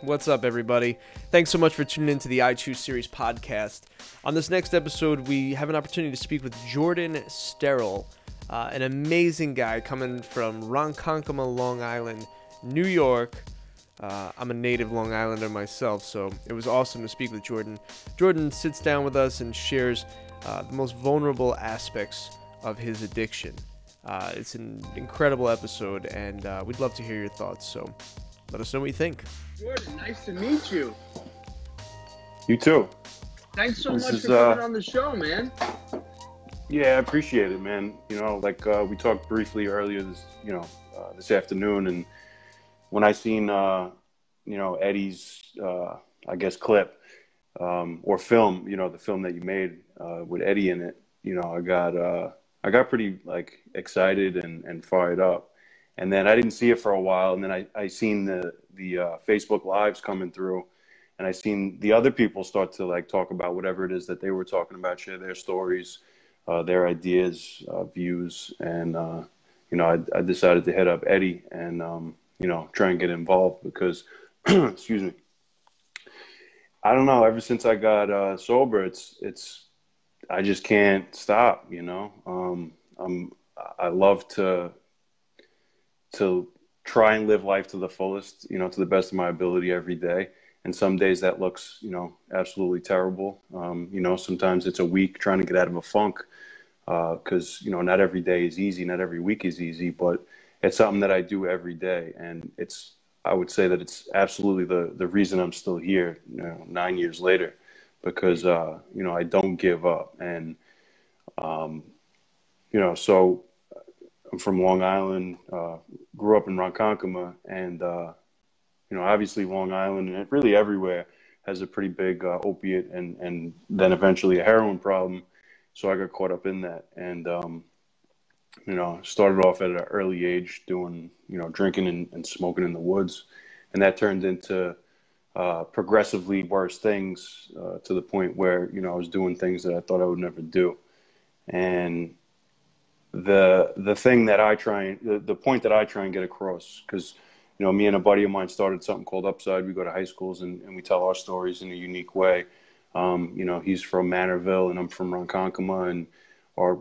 What's up, everybody? Thanks so much for tuning into the I Choose Series podcast. On this next episode, we have an opportunity to speak with Jordan Stierle, uh, an amazing guy coming from Ronkonkoma, Long Island, New York. Uh, I'm a native Long Islander myself, so it was awesome to speak with Jordan. Jordan sits down with us and shares uh, the most vulnerable aspects of his addiction. Uh, it's an incredible episode, and uh, we'd love to hear your thoughts. So let us know what you think. Jordan, nice to meet you. You too. Thanks so This much is, for coming uh, on the show, man. Yeah, I appreciate it, man. You know, like uh, we talked briefly earlier this, you know, uh, this afternoon, and when I seen, uh, you know, Eddie's, uh, I guess, clip um, or film, you know, the film that you made uh, with Eddie in it, you know, I got, uh, I got pretty like excited and, and fired up. And then I didn't see it for a while, and then I, I seen the the uh, Facebook lives coming through, and I seen the other people start to like talk about whatever it is that they were talking about, share their stories, uh, their ideas, uh, views, and uh, you know, I, I decided to hit up Eddie and um, you know try and get involved because, excuse me, I don't know. Ever since I got uh, sober, it's it's I just can't stop. You know, um, I'm I love to to try and live life to the fullest. You know, to the best of my ability every day. And some days that looks, you know, absolutely terrible. Um, you know, sometimes it's a week trying to get out of a funk because you know not every day is easy, not every week is easy, but it's something that I do every day, and it's I would say that it's absolutely the the reason I'm still here, you know, nine years later, because uh, you know I don't give up, and um, you know so I'm from Long Island, uh, grew up in Ronkonkoma, and uh, you know obviously Long Island and really everywhere has a pretty big uh, opiate and and then eventually a heroin problem. So I got caught up in that, and um, you know, started off at an early age doing you know drinking and, and smoking in the woods, and that turned into uh, progressively worse things uh, to the point where you know I was doing things that I thought I would never do, and the the thing that I try and the, the point that I try and get across because you know me and a buddy of mine started something called Upside. We go to high schools and, and we tell our stories in a unique way. Um, you know, he's from Manorville and I'm from Ronkonkoma, and our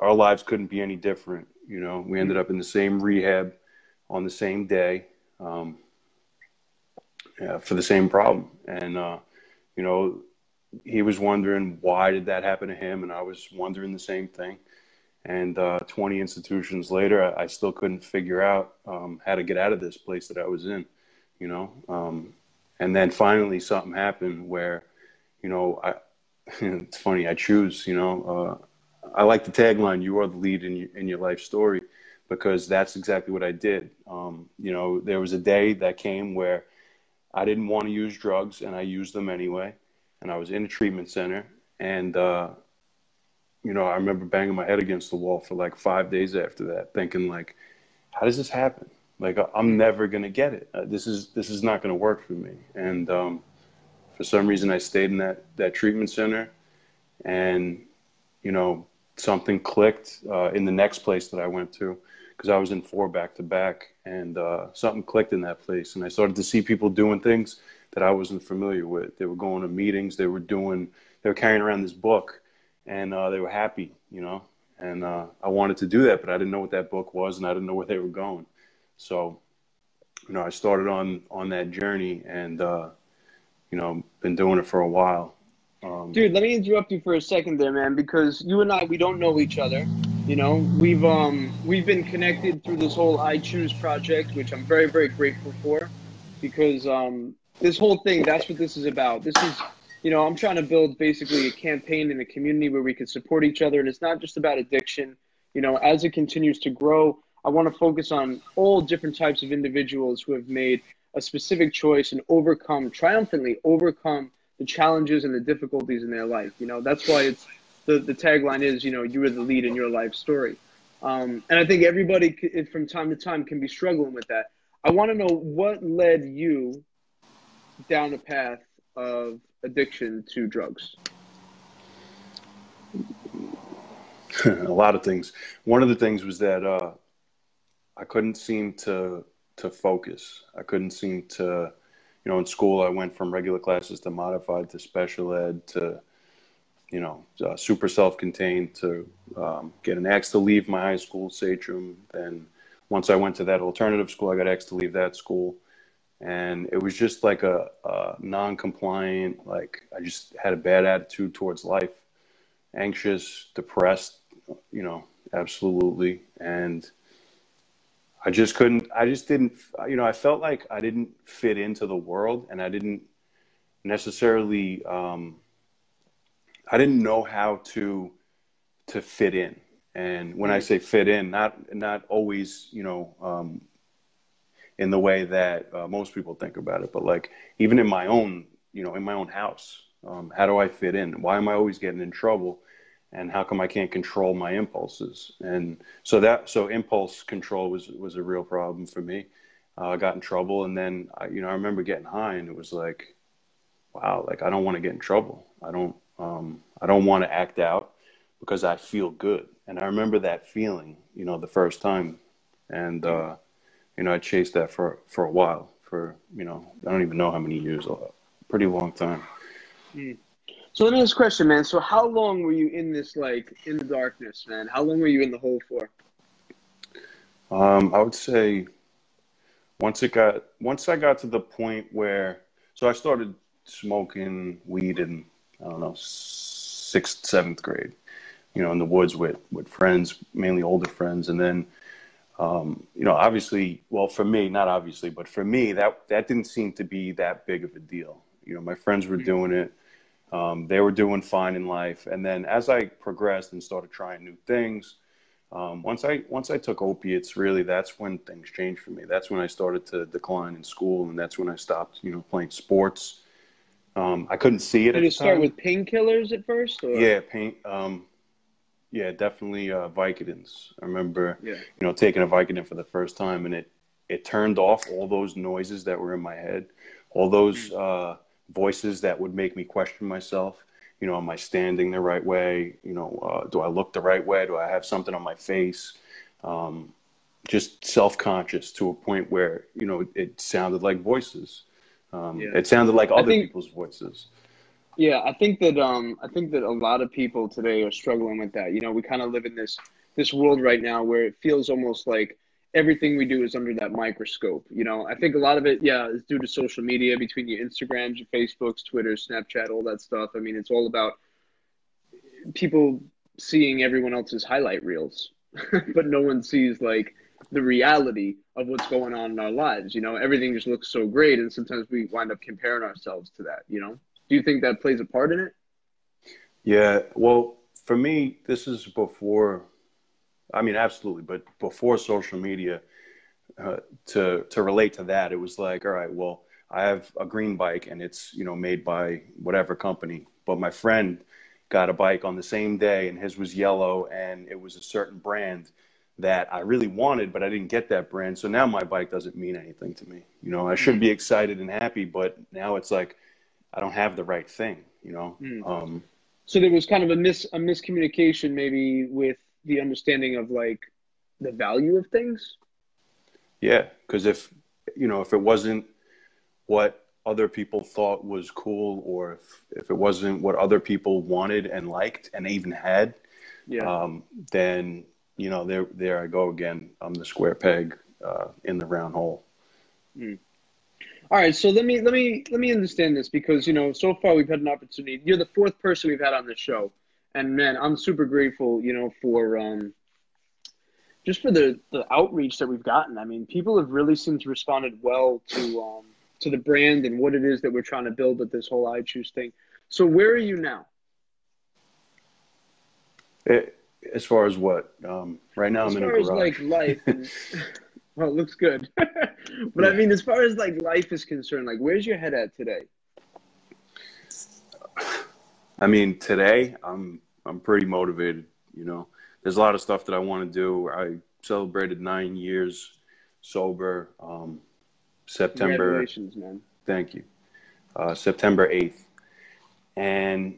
our lives couldn't be any different. You know, we ended up in the same rehab on the same day um, yeah, for the same problem, and uh, you know, he was wondering why did that happen to him, and I was wondering the same thing. And uh, 20 institutions later, I, I still couldn't figure out um, how to get out of this place that I was in. You know, um, and then finally something happened where you know, I, it's funny. I choose, you know, uh, I like the tagline, you are the lead in your, in your life story, because that's exactly what I did. Um, you know, there was a day that came where I didn't want to use drugs and I used them anyway. And I was in a treatment center. And, uh, you know, I remember banging my head against the wall for like five days after that, thinking like, how does this happen? Like, I'm never to get it. Uh, this is, this is not to work for me. And, um, for some reason I stayed in that that treatment center, and you know something clicked uh, in the next place that I went to because I was in four back to back, and uh, something clicked in that place, and I started to see people doing things that I wasn't familiar with. They were going to meetings, they were doing, they were carrying around this book, and uh, they were happy, you know. And uh, I wanted to do that, but I didn't know what that book was, and I didn't know where they were going. So, you know, I started on on that journey, and uh, you know, been doing it for a while. Um, Dude, let me interrupt you for a second there, man, because you and I we don't know each other. You know, we've um we've been connected through this whole I Choose project, which I'm very very grateful for, because um this whole thing that's what this is about. This is you know I'm trying to build basically a campaign in a community where we can support each other, and it's not just about addiction. You know, as it continues to grow, I want to focus on all different types of individuals who have made a specific choice and overcome triumphantly overcome the challenges and the difficulties in their life. You know, that's why it's the, the tagline is, you know, you are the lead in your life story. Um, and I think everybody c- from time to time can be struggling with that. I want to know what led you down the path of addiction to drugs. a lot of things. One of the things was that uh, I couldn't seem to to focus. I couldn't seem to, you know, in school, I went from regular classes to modified to special ed to, you know, uh, super self-contained to um, an asked to leave my high school, Sachem. Then once I went to that alternative school, I got asked to leave that school. And it was just like a, a non-compliant, like I just had a bad attitude towards life, anxious, depressed, you know, absolutely. And I just couldn't, I just didn't, you know, I felt like I didn't fit into the world and I didn't necessarily, um, I didn't know how to, to fit in. And when I say fit in, not, not always, you know, um, in the way that uh, most people think about it, but like even in my own, you know, in my own house, um, how do I fit in? Why am I always getting in trouble? and how come I can't control my impulses? And so that so impulse control was was a real problem for me. Uh, I got in trouble, and then I, you know I remember getting high, and it was like, wow, like I don't want to get in trouble. I don't um, I don't want to act out because I feel good, and I remember that feeling, you know, the first time, and uh, you know I chased that for for a while, for you know I don't even know how many years, a pretty long time. Mm. So let me ask a question, man. So how long were you in this, like, in the darkness, man? How long were you in the hole for? Um, I would say once it got once I got to the point where so I started smoking weed in I don't know sixth seventh grade, you know, in the woods with with friends, mainly older friends, and then um, you know, obviously, well, for me, not obviously, but for me, that that didn't seem to be that big of a deal. You know, my friends were doing it um, they were doing fine in life, and then as I progressed and started trying new things, um, once I once I took opiates, really, that's when things changed for me. That's when I started to decline in school, and that's when I stopped, you know, playing sports. Um, I couldn't see it. Did you start with painkillers at first? Or? Yeah, pain. Yeah, definitely uh, Vicodins. I remember, yeah. you know, taking a Vicodin for the first time, and it it turned off all those noises that were in my head, all those. Mm. Uh, voices that would make me question myself. You know, am I standing the right way? You know, uh, do I look the right way? Do I have something on my face? Um, just self-conscious to a point where you know it sounded like voices. Um, yeah. It sounded like other think, people's voices. Yeah, I think that um, I think that a lot of people today are struggling with that. You know, we kind of live in this this world right now where it feels almost like everything we do is under that microscope. You know, I think a lot of it, yeah, is due to social media between your Instagrams, your Facebooks, Twitter, Snapchat, all that stuff. I mean, it's all about people seeing everyone else's highlight reels, but no one sees like the reality of what's going on in our lives. You know, everything just looks so great, and sometimes we wind up comparing ourselves to that. You know, do you think that plays a part in it? Yeah. Well, for me, this is before I mean, absolutely. But before social media, uh, to to relate to that, it was like, all right, well, I have a green bike and it's you know made by whatever company, but my friend got a bike on the same day and his was yellow and it was a certain brand that I really wanted, but I didn't get that brand. So now my bike doesn't mean anything to me. You know, I should be excited and happy, but now it's like I don't have the right thing. You know. Mm. Um, so there was kind of a mis a miscommunication maybe with the understanding of like the value of things. Yeah, because if you know if it wasn't what other people thought was cool, or if if it wasn't what other people wanted and liked and even had, yeah, um, then you know there there I go again. I'm the square peg uh, in the round hole. Mm. All right, so let me let me let me understand this because you know so far we've had an opportunity. You're the fourth person we've had on the show and man, I'm super grateful, you know, for um, just for the the outreach that we've gotten. I mean, people have really seemed to responded well to um, to the brand and what it is that we're trying to build with this whole I choose thing. So, where are you now? It, as far as what? Um, right now, as I'm in a garage. As far as like life, and, well, it looks good. but yeah. I mean, as far as like life is concerned, like where's your head at today? I mean, today I'm I'm pretty motivated. You know, there's a lot of stuff that I want to do. I celebrated nine years sober. Um, September. Congratulations, man. Thank you. Uh, September eighth, and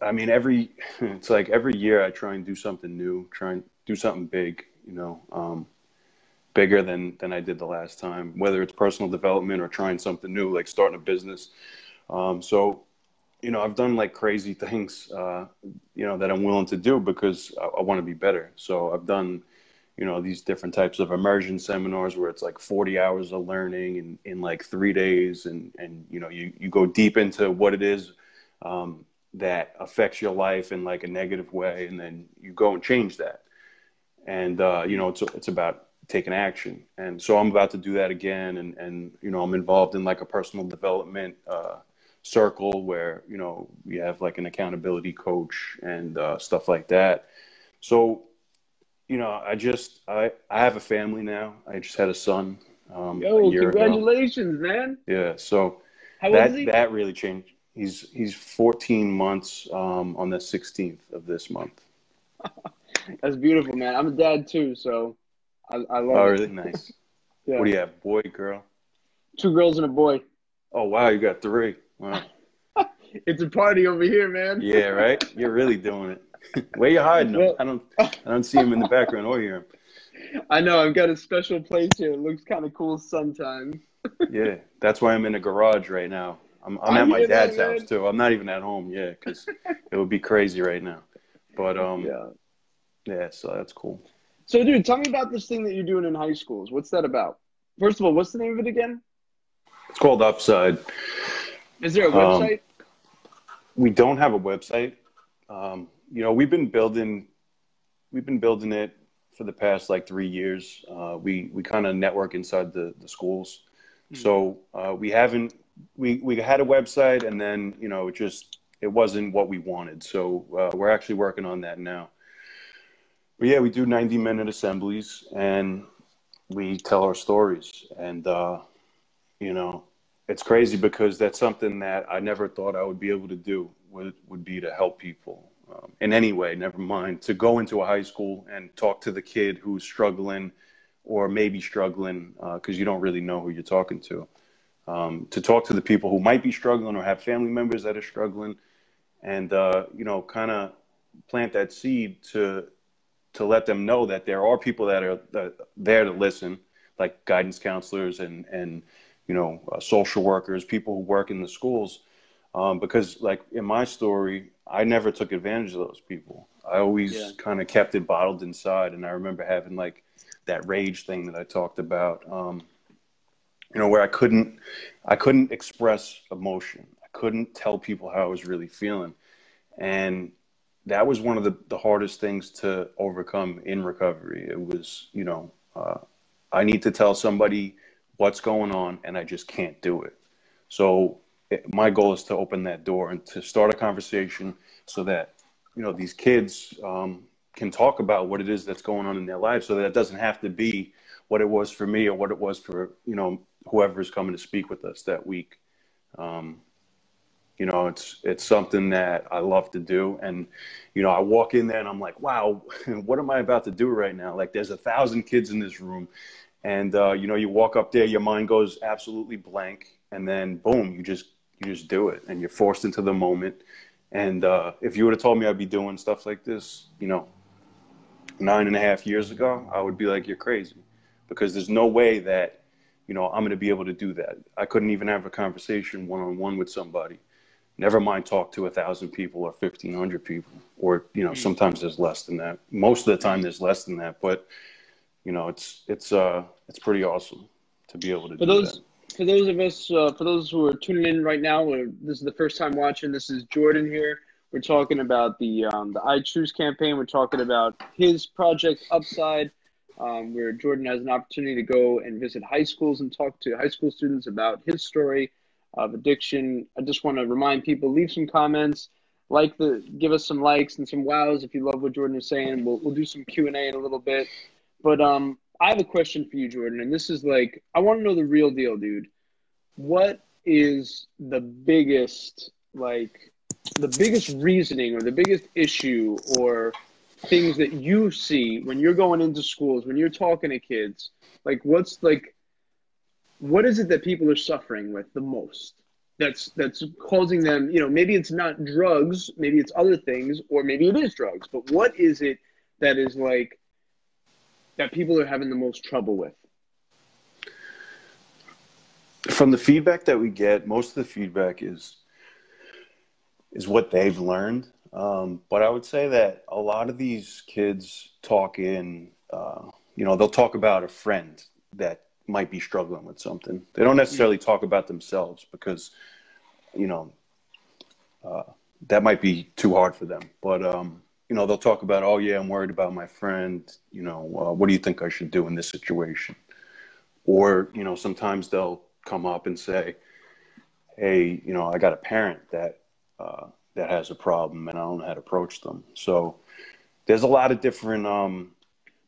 I mean every it's like every year I try and do something new, try and do something big. You know, um, bigger than than I did the last time. Whether it's personal development or trying something new, like starting a business. Um, so, you know, I've done like crazy things, uh, you know, that I'm willing to do because I, I want to be better. So I've done, you know, these different types of immersion seminars where it's like 40 hours of learning in, in like three days, and and you know, you you go deep into what it is. Um, that affects your life in like a negative way and then you go and change that and uh, you know it's it's about taking action and so i'm about to do that again and and you know i'm involved in like a personal development uh, circle where you know we have like an accountability coach and uh, stuff like that so you know i just i i have a family now i just had a son um, Yo, congratulations, ago. man. Yeah, so How that that really changed. He's he's 14 months um, on the 16th of this month. That's beautiful, man. I'm a dad too, so I, I love oh, it. really nice. yeah. What do you have, boy, girl? Two girls and a boy. Oh wow, you got three. Wow. it's a party over here, man. yeah, right. You're really doing it. Where you hiding them? I don't. I don't see him in the background or hear him. I know. I've got a special place here. It looks kind of cool sometimes. yeah, that's why I'm in the garage right now. I'm, I'm at my dad's that, house too. I'm not even at home yet because it would be crazy right now. But um, yeah, yeah. So that's cool. So, dude, tell me about this thing that you're doing in high schools. What's that about? First of all, what's the name of it again? It's called Upside. Is there a website? Um, we don't have a website. Um, you know, we've been building, we've been building it for the past like three years. Uh, we we kind of network inside the the schools, mm-hmm. so uh, we haven't we we had a website and then you know it just it wasn't what we wanted so uh, we're actually working on that now but yeah we do 90 minute assemblies and we tell our stories. And uh, you know it's crazy because that's something that i never thought i would be able to do would, would be to help people um, in any way never mind to go into a high school and talk to the kid who's struggling or maybe struggling because uh, you don't really know who you're talking to. Um, to talk to the people who might be struggling or have family members that are struggling, and uh, you know, kind of plant that seed to to let them know that there are people that are that there to listen, like guidance counselors and and you know uh, social workers, people who work in the schools. Um, because like in my story, I never took advantage of those people. I always yeah. kind of kept it bottled inside, and I remember having like that rage thing that I talked about. Um, you know, where I couldn't, I couldn't express emotion. I couldn't tell people how I was really feeling, and that was one of the, the hardest things to overcome in recovery. It was, you know, uh, I need to tell somebody what's going on, and I just can't do it. So it, my goal is to open that door and to start a conversation so that you know these kids um, can talk about what it is that's going on in their lives, so that it doesn't have to be what it was for me or what it was for you know whoever's coming to speak with us that week. Um, you know, it's it's something that I love to do, and you know, I walk in there and I'm like, wow, what am I about to do right now? Like, there's a thousand kids in this room, and uh, you know, you walk up there, your mind goes absolutely blank, and then boom, you just you just do it, and you're forced into the moment. And uh, if you would have told me I'd be doing stuff like this, you know, nine and a half years ago, I would be like, you're crazy, because there's no way that you know, I'm going to be able to do that. I couldn't even have a conversation one on one with somebody. Never mind talk to a thousand people or 1500 people, or, you know, mm-hmm. sometimes there's less than that. Most of the time there's less than that, but you know, it's, it's, uh, it's pretty awesome to be able to for do those, that. For those of us, uh, for those who are tuning in right now, or this is the first time watching, this is Jordan here. We're talking about the, um, the I Choose campaign. We're talking about his project Upside um, where Jordan has an opportunity to go and visit high schools and talk to high school students about his story of addiction. I just want to remind people leave some comments, like the give us some likes and some wows if you love what Jordan is saying. We'll we'll do some Q and A in a little bit, but um, I have a question for you, Jordan, and this is like I want to know the real deal, dude. What is the biggest like the biggest reasoning or the biggest issue or things that you see when you're going into schools, when you're talking to kids? Like, what's like, what is it that people are suffering with the most? That's that's causing them. You know, maybe it's not drugs, maybe it's other things, or maybe it is drugs. But what is it that is like that people are having the most trouble with? from the feedback that we get, most of the feedback is is what they've learned. Um, but I would say that a lot of these kids talk in, uh, you know, they'll talk about a friend that might be struggling with something. They don't necessarily talk about themselves because, you know, uh, that might be too hard for them. But um, you know, they'll talk about, oh yeah, I'm worried about my friend. You know, uh, what do you think I should do in this situation? Or you know, sometimes they'll come up and say, hey, you know, I got a parent that uh, that has a problem, and I don't know how to approach them. So there's a lot of different. Um,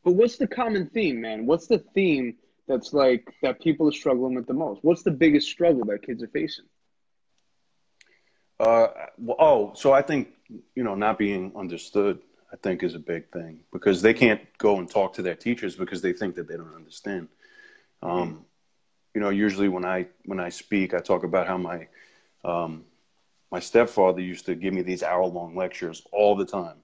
but what's the common theme, man? What's the theme that's like that people are struggling with the most? What's the biggest struggle that kids are facing? Uh, well, oh, so I think you know not being understood, I think, is a big thing because they can't go and talk to their teachers because they think that they don't understand. Um, you know, usually when I when I speak, I talk about how my um, my stepfather used to give me these hour long lectures all the time,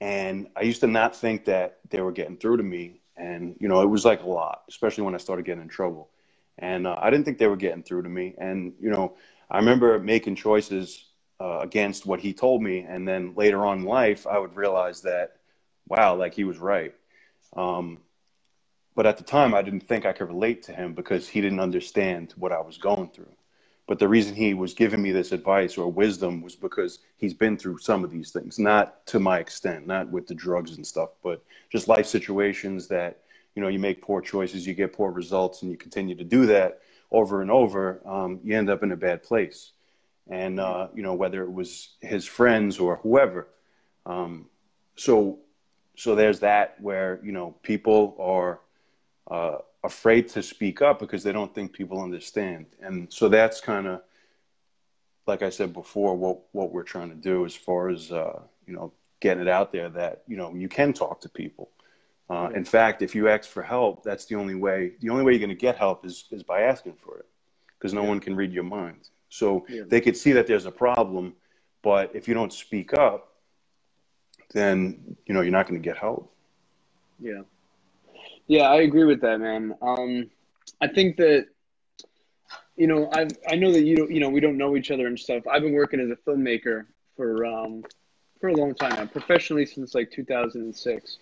and I used to not think that they were getting through to me, and you know, it was like a lot, especially when I started getting in trouble, and uh, I didn't think they were getting through to me, and you know I remember making choices uh, against what he told me, and then later on in life, I would realize that, wow, like he was right. Um, but at the time, I didn't think I could relate to him because he didn't understand what I was going through. But the reason he was giving me this advice or wisdom was because he's been through some of these things, not to my extent, not with the drugs and stuff, but just life situations that, you know, you make poor choices, you get poor results, and you continue to do that over and over, um, you end up in a bad place. And, uh, you know, whether it was his friends or whoever. Um, so, so there's that where, you know, people are uh, afraid to speak up because they don't think people understand. And so that's kind of, like I said before, what, what we're trying to do as far as, uh, you know, getting it out there that, you know, you can talk to people uh, in fact, if you ask for help, that's the only way. The only way you're going to get help is is by asking for it, because no yeah. one can read your mind. So yeah. they could see that there's a problem, but if you don't speak up, then you know you're not going to get help. Yeah, yeah, I agree with that, man. Um, I think that you know I I know that you you know we don't know each other and stuff. I've been working as a filmmaker for um, for a long time now, professionally since like 2006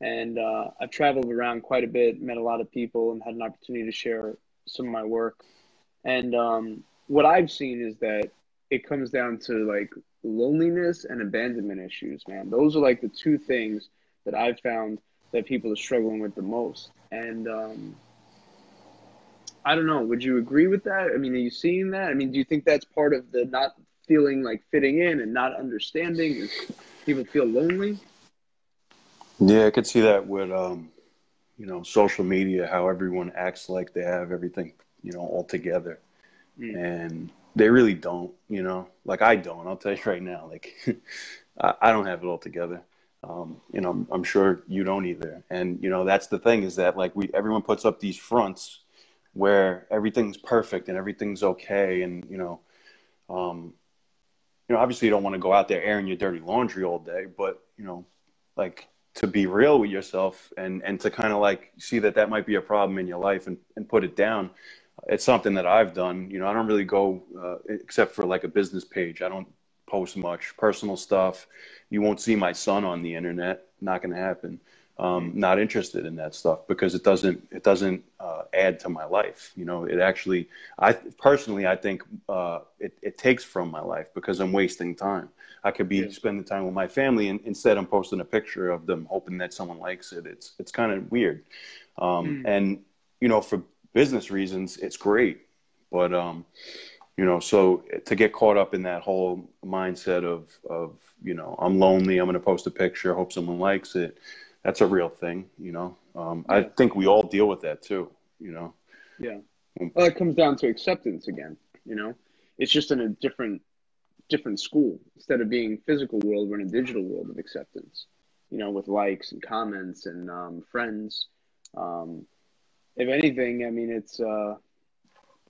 and uh, I've traveled around quite a bit, met a lot of people, and had an opportunity to share some of my work. And um, what I've seen is that it comes down to like loneliness and abandonment issues, man. Those are like the two things that I've found that people are struggling with the most. And um, I don't know, would you agree with that? I mean, are you seeing that? I mean, do you think that's part of the not feeling like fitting in and not understanding? Is people feel lonely? Yeah, I could see that with um, you know social media, how everyone acts like they have everything you know all together, mm. and they really don't. You know, like I don't. I'll tell you right now, like I, I, don't have it all together. Um, you know, I'm, sure you don't either. And you know, that's the thing is that like we everyone puts up these fronts where everything's perfect and everything's okay, and you know, um, you know, obviously you don't want to go out there airing your dirty laundry all day, but you know, like to be real with yourself and and to kind of like see that that might be a problem in your life and, and put it down it's something that i've done you know i don't really go uh, except for like a business page i don't post much personal stuff you won't see my son on the internet not going to happen um, not interested in that stuff because it doesn't it doesn't uh, add to my life. You know, it actually I personally I think uh, it, it takes from my life because I'm wasting time. I could be yeah. spending time with my family and instead I'm posting a picture of them hoping that someone likes it. It's it's kind of weird, um, mm. and you know for business reasons it's great, but um, you know so to get caught up in that whole mindset of of you know I'm lonely I'm going to post a picture hope someone likes it that's a real thing, you know. Um. I think we all deal with that too, you know. Yeah. Mm. Well, it comes down to acceptance again. You know, it's just in a different different school. Instead of being physical world, we're in a digital world of acceptance. You know, with likes and comments and um, friends. Um, if anything, I mean, it's uh,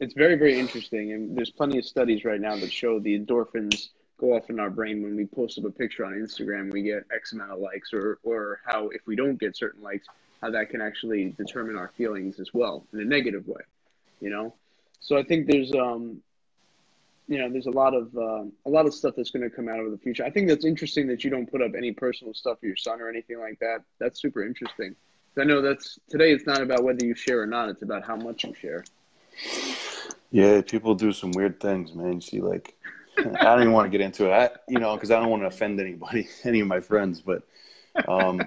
it's very very interesting, and there's plenty of studies right now that show the endorphins go off in our brain when we post up a picture on Instagram, we get X amount of likes, or or how if we don't get certain likes, how that can actually determine our feelings as well in a negative way, you know. So I think there's um, you know, there's a lot of uh, a lot of stuff that's going to come out over the future. I think that's interesting that you don't put up any personal stuff for your son or anything like that. That's super interesting. I know that's today. It's not about whether you share or not. It's about how much you share. Yeah, people do some weird things, man. You see, like, I don't even want to get into it. I, you know, because I don't want to offend anybody, any of my friends. But, um,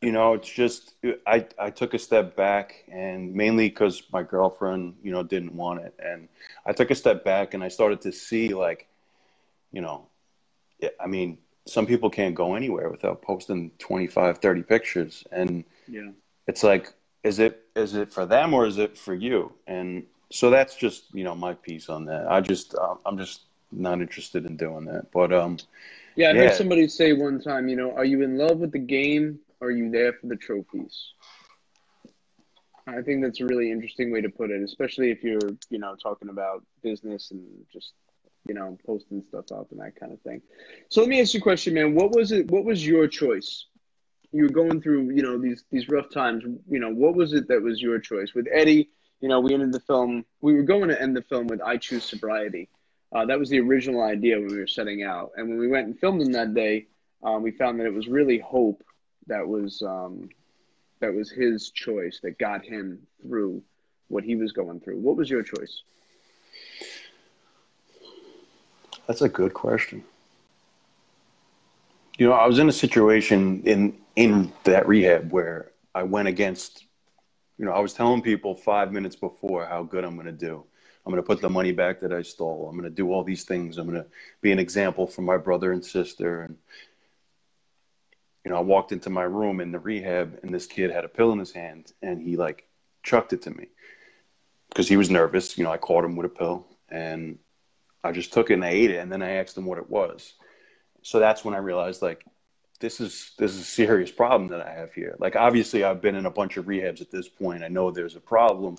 you know, it's just I I took a step back, and mainly because my girlfriend, you know, didn't want it, and I took a step back, and I started to see, like, you know, I mean, some people can't go anywhere without posting 25, 30 pictures, and yeah, it's like, is it is it for them or is it for you? And so that's just you know my piece on that. I just uh, I'm just not interested in doing that. But um, yeah, I yeah. heard somebody say one time, you know, are you in love with the game or are you there for the trophies? I think that's a really interesting way to put it, especially if you're you know talking about business and just you know posting stuff up and that kind of thing. So let me ask you a question, man. What was it? What was your choice? You were going through you know these these rough times. You know what was it that was your choice with Eddie? You know, we ended the film. We were going to end the film with "I Choose Sobriety." Uh, that was the original idea when we were setting out. And when we went and filmed them that day, um, we found that it was really hope that was um, that was his choice that got him through what he was going through. What was your choice? That's a good question. You know, I was in a situation in in that rehab where I went against you know, I was telling people five minutes before how good I'm going to do. I'm going to put the money back that I stole. I'm going to do all these things. I'm going to be an example for my brother and sister. And, you know, I walked into my room in the rehab and this kid had a pill in his hand and he like chucked it to me because he was nervous. You know, I caught him with a pill and I just took it and I ate it. And then I asked him what it was. So that's when I realized like, this is this is a serious problem that I have here. Like obviously I've been in a bunch of rehabs at this point. I know there's a problem,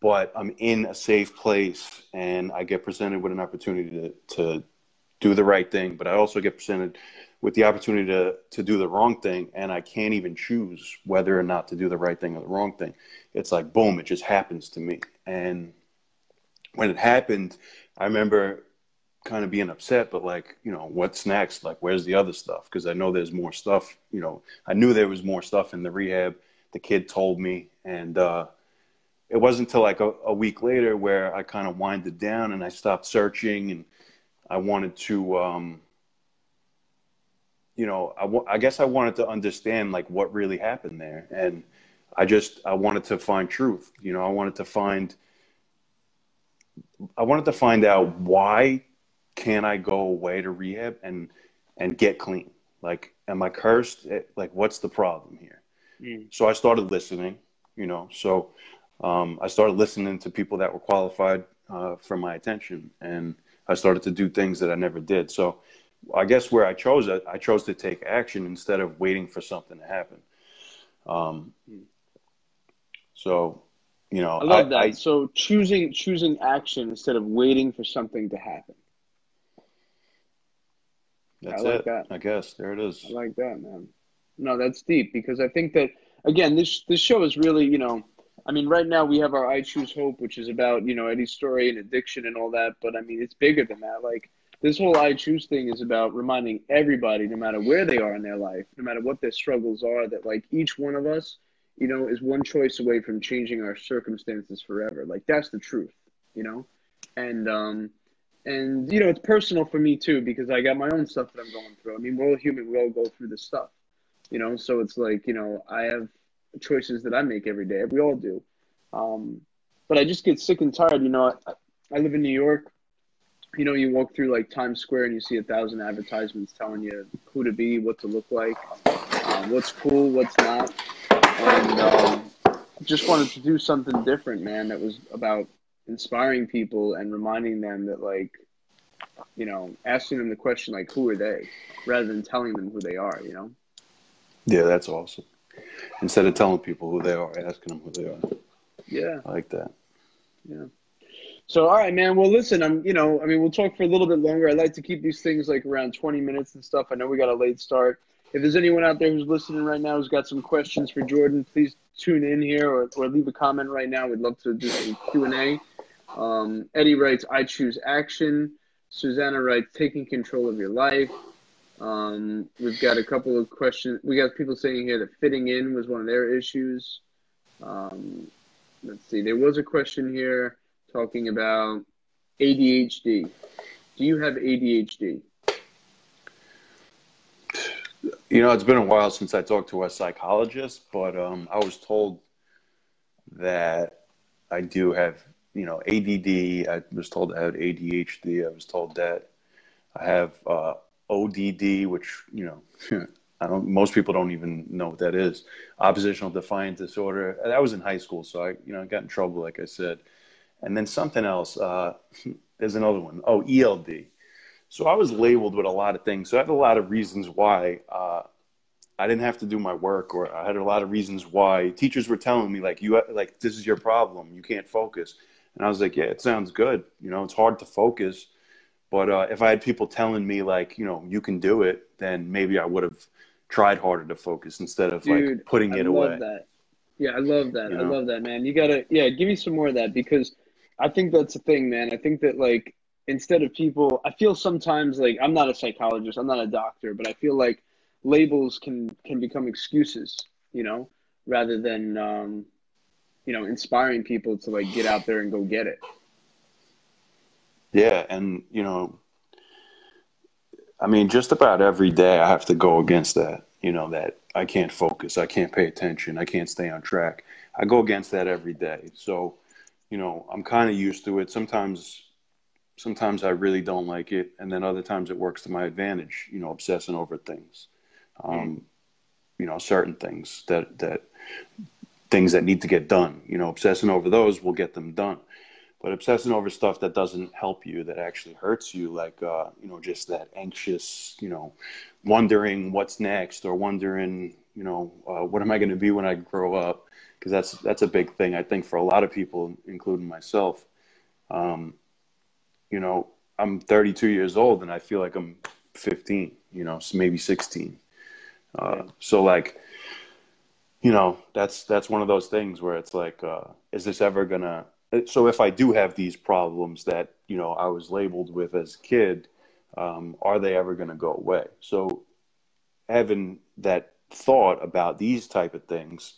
but I'm in a safe place and I get presented with an opportunity to to do the right thing, but I also get presented with the opportunity to to do the wrong thing and I can't even choose whether or not to do the right thing or the wrong thing. It's like boom, it just happens to me. And when it happened, I remember kind of being upset, but like, you know, what's next? Like, where's the other stuff? Because I know there's more stuff. You know, I knew there was more stuff in the rehab. The kid told me, and uh, it wasn't until like a, a, week later where I kind of winded down and I stopped searching, and I wanted to, um, you know, I, w- I guess I wanted to understand like what really happened there, and I just I wanted to find truth. You know, I wanted to find. I wanted to find out why can I go away to rehab and and get clean? Like, am I cursed? Eh, like, what's the problem here? Mm. So I started listening, you know. So um, I started listening to people that were qualified uh, for my attention, and I started to do things that I never did. So I guess where I chose it, I chose to take action instead of waiting for something to happen. Um, mm. so you know, I love I, that. I, so choosing choosing action instead of waiting for something to happen. That's I like it. That. I guess there it is. I like that, man. No, that's deep because I think that again, this this show is really, you know, I mean, right now we have our I Choose Hope, which is about you know Eddie's story and addiction and all that. But I mean, it's bigger than that. Like this whole I Choose thing is about reminding everybody, no matter where they are in their life, no matter what their struggles are, that like each one of us, you know, is one choice away from changing our circumstances forever. Like that's the truth, you know, and um, and you know it's personal for me too because I got my own stuff that I'm going through. I mean, we're all human; we all go through this stuff, you know. So it's like you know I have choices that I make every day. We all do, um, but I just get sick and tired. You know, I, I live in New York. You know, you walk through like Times Square and you see a thousand advertisements telling you who to be, what to look like, um, what's cool, what's not, and um, just wanted to do something different, man. That was about inspiring people and reminding them that like you know asking them the question like who are they rather than telling them who they are you know? Yeah that's awesome. Instead of telling people who they are asking them who they are. Yeah. I like that. Yeah. So all right man. Well listen i'm you know i mean we'll talk for a little bit longer. I like to keep these things like around 20 minutes and stuff. I know we got a late start. If there's anyone out there who's listening right now who's got some questions for jordan please tune in here or, or leave a comment right now. We'd love to do some q&a Um, Eddie writes, I choose action. Susanna writes, taking control of your life. Um, we've got a couple of questions. We got people saying here that fitting in was one of their issues. Um, let's see. There was a question here talking about ADHD. Do you have ADHD? You know, it's been a while since I talked to a psychologist, but um, I was told that I do have, you know, ADD. I was told I had ADHD. I was told that I have uh, ODD, which you know, I don't. Most people don't even know what that is. Oppositional defiant disorder. That was in high school, so I, you know, I got in trouble, like I said. And then something else. Uh, there's another one. Oh, ELD. So I was labeled with a lot of things. So I had a lot of reasons why uh, I didn't have to do my work, or I had a lot of reasons why teachers were telling me like you like this is your problem. You can't focus. And I was like, yeah, it sounds good. You know, it's hard to focus but uh, if I had people telling me like, you know, you can do it, then maybe I would have tried harder to focus instead of Dude, like putting it I away. Love that. Yeah, I love that. You know? I love that, man. You gotta, yeah, give me some more of that because I think that's the thing, man. I think that like instead of people, I feel sometimes like I'm not a psychologist, I'm not a doctor, but I feel like labels can can become excuses, you know, rather than um, you know inspiring people to like get out there and go get it. Yeah, and you know, I mean, just about every day I have to go against that. You know, that I can't focus, I can't pay attention, I can't stay on track. I go against that every day. So, you know, I'm kind of used to it. Sometimes, sometimes I really don't like it, and then other times it works to my advantage. You know, obsessing over things, um, mm. you know, certain things that that things that need to get done. You know, obsessing over those will get them done. But obsessing over stuff that doesn't help you that actually hurts you like uh, you know just that anxious you know wondering what's next or wondering you know uh, what am i going to be when i grow up? Because that's that's a big thing i think for a lot of people including myself. Um, you know i'm 32 years old and i feel like i'm 15 you know maybe 16 uh, so like you know that's that's one of those things where it's like uh, is this ever gonna so if I do have these problems that you know I was labeled with as a kid, um, are they ever to go away? So having that thought about these type of things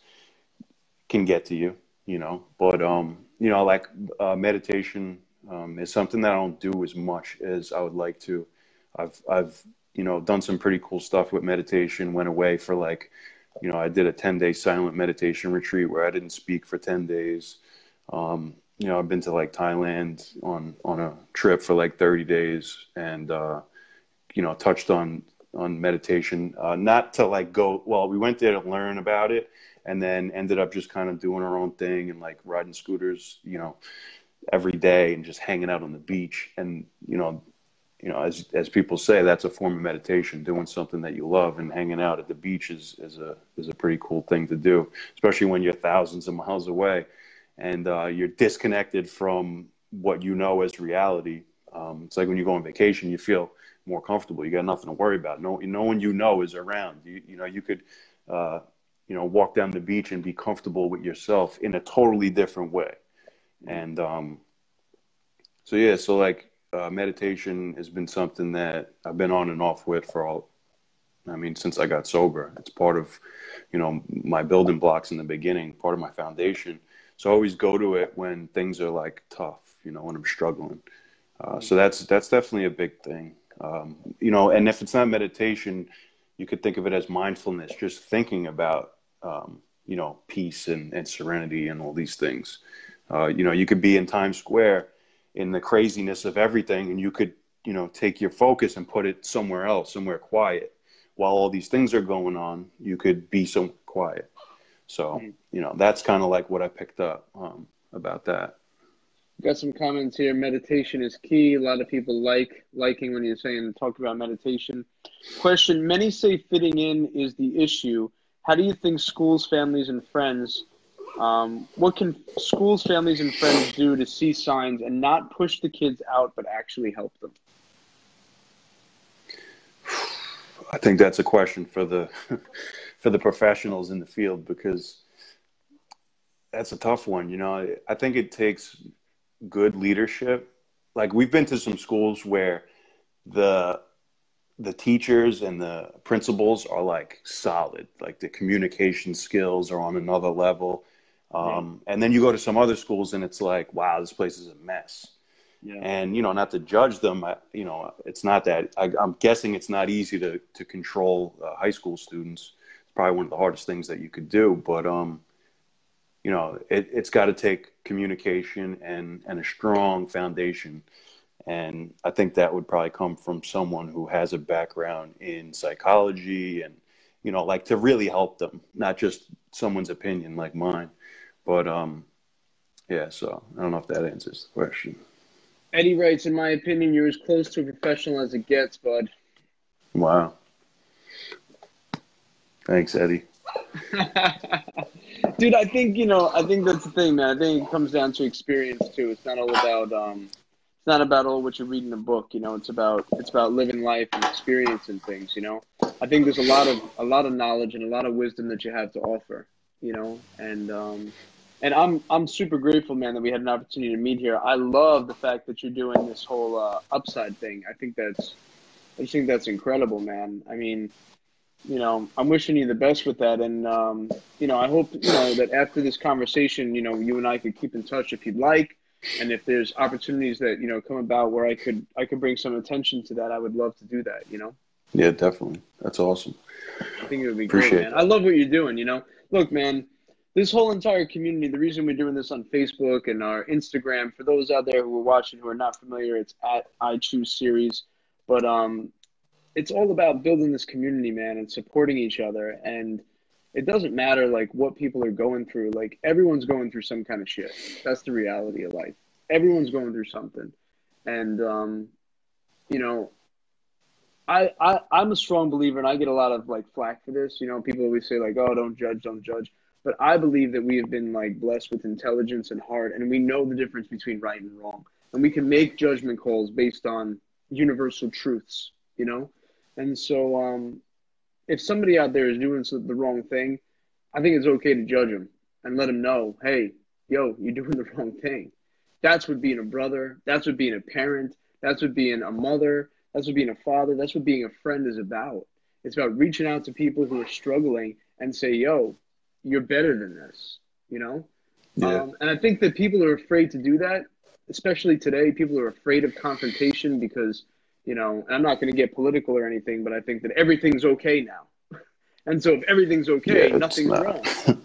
can get to you, you know. But um, you know, like uh, meditation um, is something that I don't do as much as I would like to. I've I've you know done some pretty cool stuff with meditation. Went away for like, you know, I did a ten day silent meditation retreat where I didn't speak for ten days. Um, you know, I've been to like Thailand on on a trip for like 30 days, and uh, you know, touched on on meditation. Uh, not to like go. Well, we went there to learn about it, and then ended up just kind of doing our own thing and like riding scooters, you know, every day and just hanging out on the beach. And you know, you know, as as people say, that's a form of meditation. Doing something that you love and hanging out at the beach is is a is a pretty cool thing to do, especially when you're thousands of miles away and uh, you're disconnected from what you know as reality. Um, it's like when you go on vacation, you feel more comfortable. You got nothing to worry about. No, no one you know is around. You, you know, you could, uh, you know, walk down the beach and be comfortable with yourself in a totally different way. And um, so, yeah, so like uh, meditation has been something that I've been on and off with for all, I mean, since I got sober. It's part of, you know, my building blocks in the beginning, part of my foundation so I always go to it when things are like tough, you know, when I'm struggling. Uh, so that's that's definitely a big thing. Um, you know, and if it's not meditation, you could think of it as mindfulness, just thinking about um, you know peace and, and serenity and all these things. Uh, you know, you could be in Times Square in the craziness of everything, and you could you know take your focus and put it somewhere else, somewhere quiet. While all these things are going on, you could be so quiet. So, mm-hmm. you know, that's kind of like what I picked up um, about that. Got some comments here. Meditation is key. A lot of people like liking when you're saying talk about meditation. Question: Many say fitting in is the issue. How do you think schools, families, and friends? Um, what can schools, families, and friends do to see signs and not push the kids out, but actually help them? I think that's a question for the for the professionals in the field because that's a tough one. You know, I think it takes good leadership. Like we've been to some schools where the the teachers and the principals are like solid. Like the communication skills are on another level. Um, And then you go to some other schools and it's like, wow, this place is a mess. Yeah. And you know, not to judge them, I, you know, it's not that. I, I'm guessing it's not easy to to control uh, high school students. It's probably one of the hardest things that you could do. But um, you know, it, it's got to take communication and and a strong foundation. And I think that would probably come from someone who has a background in psychology and you know, like to really help them, not just someone's opinion like mine. But um, yeah. So I don't know if that answers the question. Eddie writes, in my opinion, you're as close to a professional as it gets, bud. Wow. Thanks, Eddie. Dude, I think you know. I think that's the thing, man. I think it comes down to experience too. It's not all about um, it's not about all what you read in a book. You know, it's about it's about living life and experiencing things. You know, I think there's a lot of a lot of knowledge and a lot of wisdom that you have to offer. You know, and um, and I'm I'm super grateful, man, that we had an opportunity to meet here. I love the fact that you're doing this whole uh, upside thing. I think that's I just think that's incredible, man. I mean, you know, I'm wishing you the best with that, and um, you know, I hope you know that after this conversation, you know, you and I could keep in touch if you'd like, and if there's opportunities that you know come about where I could I could bring some attention to that, I would love to do that. You know, Yeah, definitely. That's awesome. I think it would be Appreciate great, man. I love what you're doing. You know, look, man, this whole entire community. The reason we're doing this on Facebook and our Instagram, for those out there who are watching who are not familiar, it's at I Choose Series, but um, it's all about building this community, man, and supporting each other. And it doesn't matter like what people are going through. Like everyone's going through some kind of shit. That's the reality of life. Everyone's going through something, and um, you know, I, I I'm a strong believer, and I get a lot of like flack for this. You know, people always say like, "Oh, don't judge, don't judge." But I believe that we have been like blessed with intelligence and heart, and we know the difference between right and wrong, and we can make judgment calls based on universal truths. You know, and so um, if somebody out there is doing the wrong thing, I think it's okay to judge them and let them know, hey, yo, you're doing the wrong thing. That's what being a brother. That's what being a parent. That's what being a mother. That's what being a father. That's what being a friend is about. It's about reaching out to people who are struggling and say, yo, you're better than this, you know? Yeah. Um, and I think that people are afraid to do that, especially today. People are afraid of confrontation because, you know, and I'm not going to get political or anything, but I think that everything's okay now. and so if everything's okay, Yeah, nothing's not. wrong.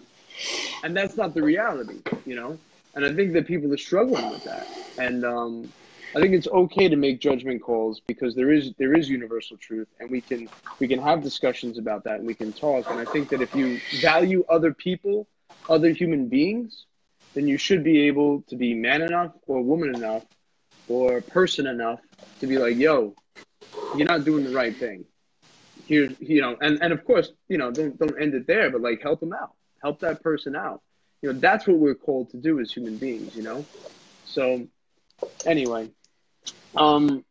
and that's not the reality, you know? And I think that people are struggling with that. And um, I think it's okay to make judgment calls because there is there is universal truth, and we can we can have discussions about that, and we can talk. And I think that if you value other people, other human beings, then you should be able to be man enough or woman enough or person enough to be like, yo, you're not doing the right thing. Here's you know, and, and of course, you know, don't don't end it there, but like help them out. Help that person out. You know, that's what we're called to do as human beings, you know? So anyway. Um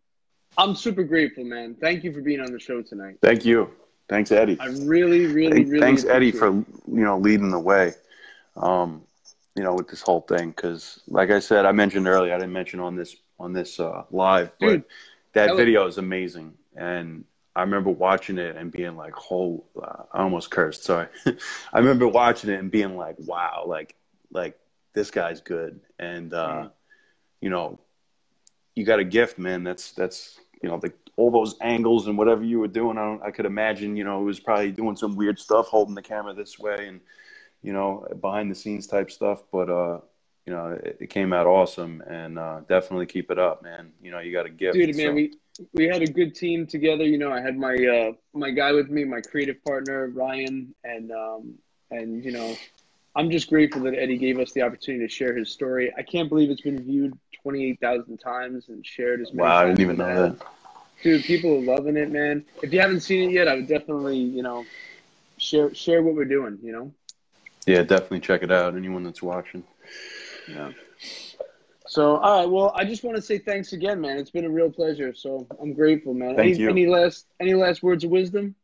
I'm super grateful, man. Thank you for being on the show tonight. Thank you. Thanks, Eddie. I really, really, Thank- really Thanks, Eddie, for you know leading the way. Um, you know, with this whole thing, because like I said, I mentioned earlier, I didn't mention on this on this uh, live, but Dude, that that was- video is amazing, and I remember watching it and being like, "Whole," uh, I almost cursed. Sorry. I remember watching it and being like, "Wow!" Like, like this guy's good, and uh, Mhm. you know, you got a gift, man. That's that's you know the all those angles and whatever you were doing. I don't, I could imagine you know it was probably doing some weird stuff, holding the camera this way and you know behind the scenes type stuff. But uh, you know it, it came out awesome, and uh, definitely keep it up, man. You know you got a gift, Dude, man, so- we we had a good team together. You know, I had my uh, my guy with me, my creative partner Ryan, and um, and you know, I'm just grateful that Eddie gave us the opportunity to share his story. I can't believe it's been viewed 28,000 times and shared as many. wow, I didn't even know that. Dude, people are loving it, man. If you haven't seen it yet, I would definitely, you know, share share what we're doing. You know. Yeah, definitely check it out. Anyone that's watching. Yeah. So, all right. Well, I just want to say thanks again, man. It's been a real pleasure. So I'm grateful, man. Thank any, you. any last any last words of wisdom?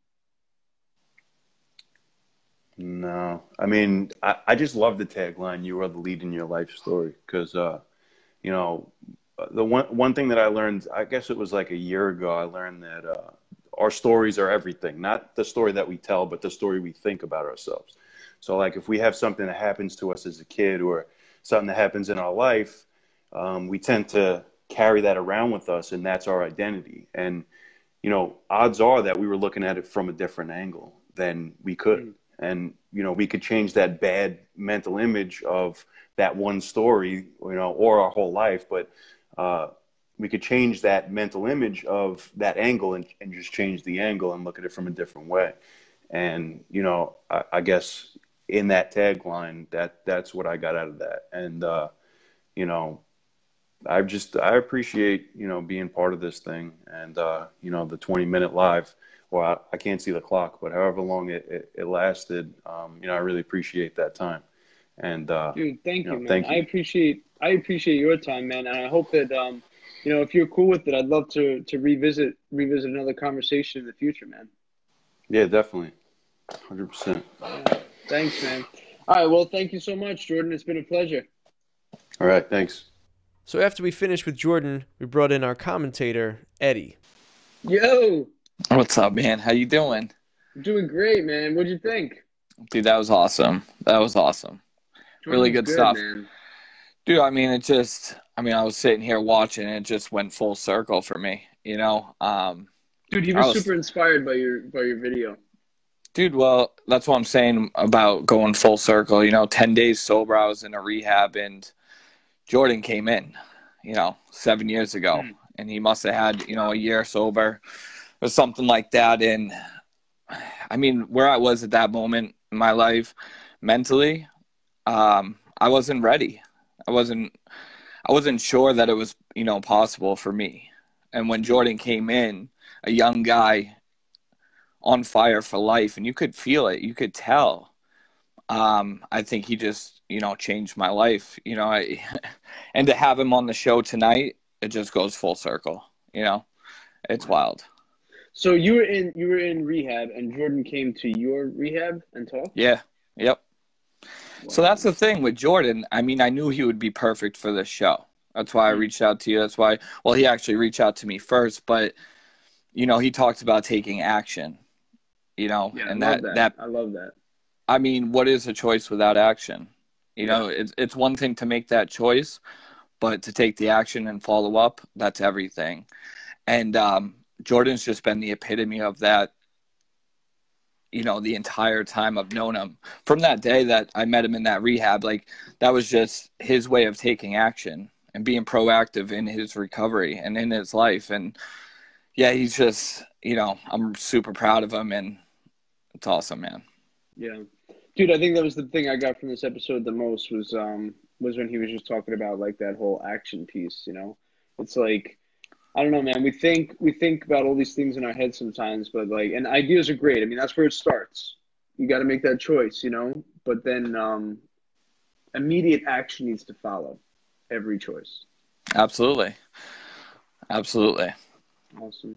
No, I mean, I, I just love the tagline. You are the lead in your life story because, uh, you know, the one one thing that I learned, I guess it was like a year ago, I learned that uh, our stories are everything. Not the story that we tell, but the story we think about ourselves. So, like, if we have something that happens to us as a kid or something that happens in our life, um, we tend to carry that around with us, and that's our identity. And you know, odds are that we were looking at it from a different angle than we could. Mm. And you know, we could change that bad mental image of that one story, you know, or our whole life, but uh, we could change that mental image of that angle and, and just change the angle and look at it from a different way. And you know, I, I guess in that tagline, that that's what I got out of that. And uh, you know, I just I appreciate you know being part of this thing and uh, you know the 20 minute live. Well, I, I can't see the clock, but however long it, it, it lasted, um, you know, I really appreciate that time. And uh, dude, thank you, you man. Thank you. I appreciate I appreciate your time, man, and I hope that um, you know if you're cool with it, I'd love to to revisit revisit another conversation in the future, man. Yeah, definitely, hundred percent. Thanks, man. All right, well, thank you so much, Jordan. It's been a pleasure. All right, thanks. So after we finished with Jordan, we brought in our commentator, Eddie. Yo. What's up, man? How you doing? doing great, man. What'd you think? Dude, that was awesome. That was awesome. Jordan really good, good, stuff. Man. Dude, I mean, it just, I mean, I was sitting here watching and it just went full circle for me, you know? Um, Dude, you were was super inspired by your, by your video. Dude, well, that's what I'm saying about going full circle. You know, 10 days sober, I was in a rehab, and Jordan came in, you know, seven years ago. Mm. And he must have had, you know, a year sober or something like that. And I mean, where I was at that moment in my life mentally, um, I wasn't ready. I wasn't, I wasn't sure that it was, you know, possible for me. And when Jordan came in, a young guy on fire for life, and you could feel it. You could tell. Um, I think he just, you know, changed my life. You know, I, and to have him on the show tonight, it just goes full circle. You know, it's wild. So you were in you were in rehab, and Jordan came to your rehab and talked. Yeah. Yep. Wow. So that's the thing with Jordan. I mean, I knew he would be perfect for this show. That's why I mm-hmm. reached out to you. That's why. Well, he actually reached out to me first, but you know, he talked about taking action you know, yeah, and that, that, that I love that. I mean, what is a choice without action? You yeah. know, it's it's one thing to make that choice, but to take the action and follow up, that's everything. And um, Jordan's just been the epitome of that. You know, the entire time I've known him, from that day that I met him in that rehab, like that was just his way of taking action and being proactive in his recovery and in his life. And yeah, he's just, you know, I'm super proud of him and it's awesome, man. Yeah, dude. I think that was the thing I got from this episode the most was um was when he was just talking about like that whole action piece. You know, it's like I don't know, man. We think we think about all these things in our head sometimes, but like, and ideas are great. I mean, that's where it starts. You got to make that choice, you know. But then um, immediate action needs to follow every choice. Absolutely, absolutely. Awesome.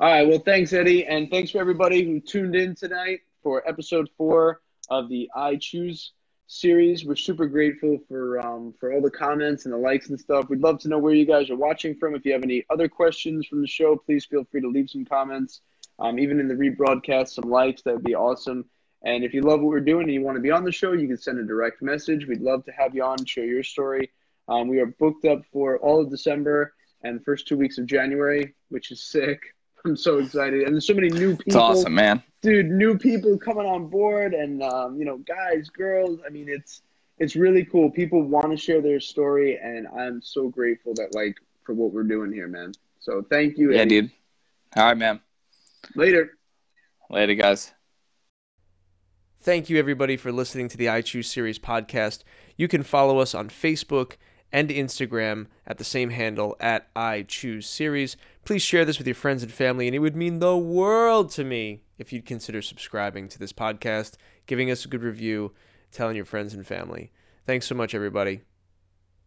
All right. Well, thanks, Eddie. And thanks for everybody who tuned in tonight for episode four of the I Choose series. We're super grateful for um, for all the comments and the likes and stuff. We'd love to know where you guys are watching from. If you have any other questions from the show, please feel free to leave some comments. Um, even in the rebroadcast, some likes that would be awesome. And if you love what we're doing and you want to be on the show, you can send a direct message. We'd love to have you on, share your story. Um, we are booked up for all of December and the first two weeks of January, which is sick. I'm so excited, and there's so many new people. It's awesome, man. Dude, new people coming on board, and um, you know, guys, girls. I mean, it's it's really cool. People want to share their story, and I'm so grateful that like for what we're doing here, man. So thank you. Yeah, Eddie. dude. All right, man. Later. Later, guys. Thank you, everybody, for listening to the I Choose Series podcast. You can follow us on Facebook and Instagram at the same handle at I Choose Series. Please share this with your friends and family, and it would mean the world to me if you'd consider subscribing to this podcast, giving us a good review, telling your friends and family. Thanks so much, everybody.